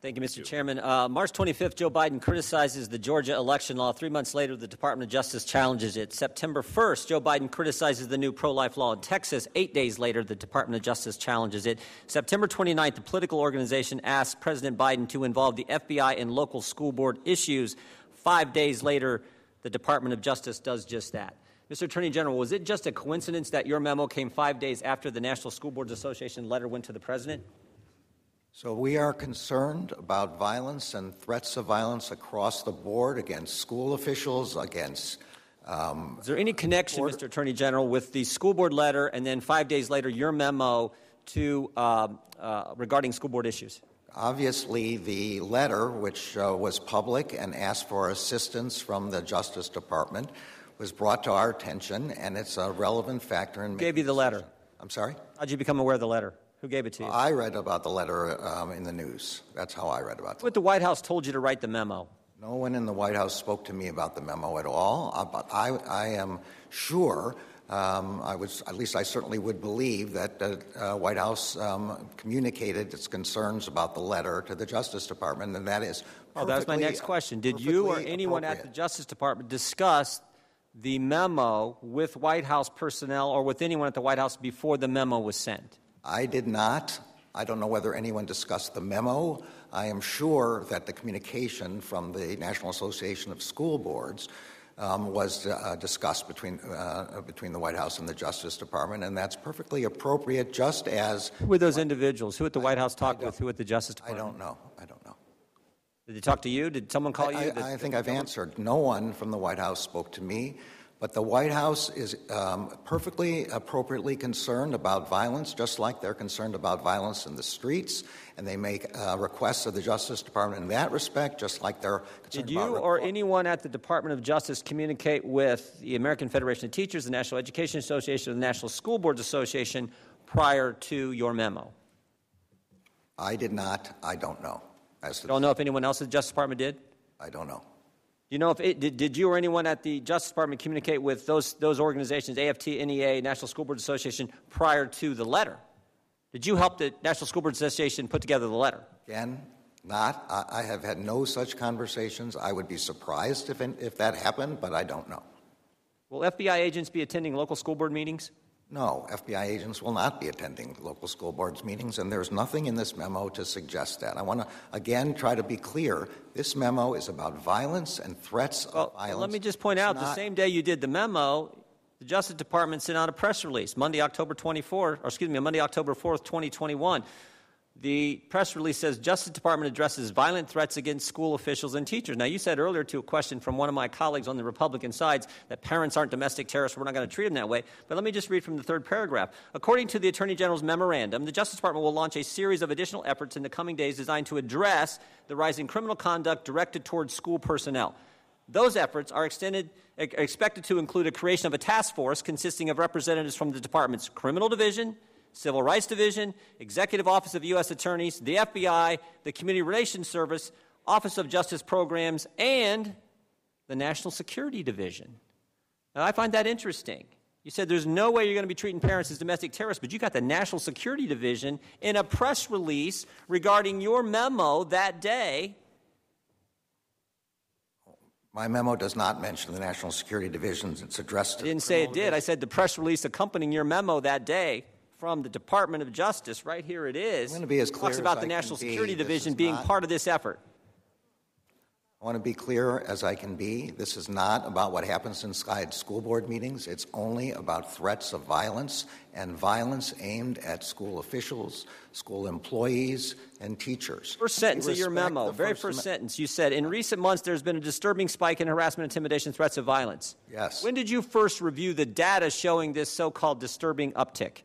Thank you, Mr. Chairman. Uh, March 25th, Joe Biden criticizes the Georgia election law. Three months later, the Department of Justice challenges it. September 1st, Joe Biden criticizes the new pro life law in Texas. Eight days later, the Department of Justice challenges it. September 29th, the political organization asks President Biden to involve the FBI in local school board issues. Five days later, the Department of Justice does just that. Mr. Attorney General, was it just a coincidence that your memo came five days after the National School Boards Association letter went to the President? So we are concerned about violence and threats of violence across the board against school officials, against. Um, Is there any connection? Mr. Attorney General, with the school board letter and then five days later your memo to uh, uh, regarding school board issues? Obviously, the letter, which uh, was public and asked for assistance from the Justice Department, was brought to our attention, and it's a relevant factor in. Who gave you the letter? I'm sorry. How'd you become aware of the letter? Who gave it to you? I read about the letter um, in the news. That's how I read about it. What the White House told you to write the memo? No one in the White House spoke to me about the memo at all. Uh, but I, I am sure. Um, I was, at least I certainly would believe that the uh, White House um, communicated its concerns about the letter to the Justice Department, and that is. Oh, that's my next question. Did you or anyone at the Justice Department discuss the memo with White House personnel or with anyone at the White House before the memo was sent? I did not. I don't know whether anyone discussed the memo. I am sure that the communication from the National Association of School Boards um, was uh, discussed between, uh, between the White House and the Justice Department, and that's perfectly appropriate, just as. Who were those individuals? Who at the White House talked with? Who at the Justice Department? I don't know. I don't know. Did they talk to you? Did someone call I, you? I, I think I've answered. No one from the White House spoke to me. But the White House is um, perfectly appropriately concerned about violence, just like they're concerned about violence in the streets, and they make uh, requests of the Justice Department in that respect, just like they're concerned Did you or anyone at the Department of Justice communicate with the American Federation of Teachers, the National Education Association, or the National School Boards Association prior to your memo? I did not. I don't know. As don't know if anyone else at the Justice Department did? I don't know. Do you know if it, did, did you or anyone at the Justice Department communicate with those, those organizations, AFT, NEA, National School Board Association, prior to the letter? Did you help the National School Board Association put together the letter? Again, not. I, I have had no such conversations. I would be surprised if, if that happened, but I don't know. Will FBI agents be attending local school board meetings? No, FBI agents will not be attending local school boards meetings, and there's nothing in this memo to suggest that. I want to again try to be clear. This memo is about violence and threats well, of violence. Let me just point out not... the same day you did the memo, the Justice Department sent out a press release Monday, October 24, or excuse me, Monday, October 4th, 2021 the press release says Justice Department addresses violent threats against school officials and teachers. Now, you said earlier to a question from one of my colleagues on the Republican sides that parents aren't domestic terrorists. We're not going to treat them that way. But let me just read from the third paragraph. According to the Attorney General's memorandum, the Justice Department will launch a series of additional efforts in the coming days designed to address the rising criminal conduct directed towards school personnel. Those efforts are extended, expected to include a creation of a task force consisting of representatives from the department's criminal division, Civil Rights Division, Executive Office of U.S. Attorneys, the FBI, the Community Relations Service, Office of Justice Programs, and the National Security Division. Now, I find that interesting. You said there's no way you're going to be treating parents as domestic terrorists, but you got the National Security Division in a press release regarding your memo that day. My memo does not mention the National Security Divisions. It's addressed to I didn't say it did. I said the press release accompanying your memo that day from the Department of Justice, right here it is, I'm going to be as clear talks about the National Security be. Division being not, part of this effort. I want to be clear as I can be. This is not about what happens inside school board meetings. It's only about threats of violence and violence aimed at school officials, school employees, and teachers. First sentence of your memo, very first, first sentence, you said, In recent months, there's been a disturbing spike in harassment, intimidation, threats of violence. Yes. When did you first review the data showing this so called disturbing uptick?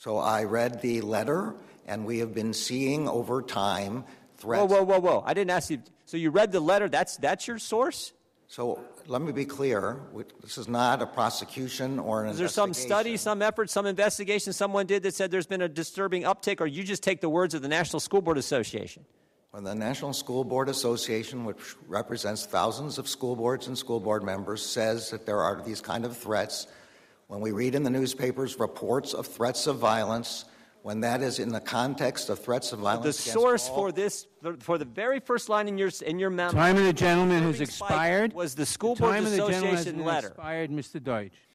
So I read the letter, and we have been seeing over time threats. Whoa, whoa, whoa, whoa! I didn't ask you. So you read the letter? That's that's your source? So let me be clear. This is not a prosecution or an. Is there some study, some effort, some investigation someone did that said there's been a disturbing uptick, or you just take the words of the National School Board Association? Well, the National School Board Association, which represents thousands of school boards and school board members, says that there are these kind of threats when we read in the newspapers reports of threats of violence, when that is in the context of threats of violence The source all- for this, for the very first line in your, in your memo. Time of the gentleman has expired. Was the School The time of the gentleman has Association letter. Expired, Mr. Deutch.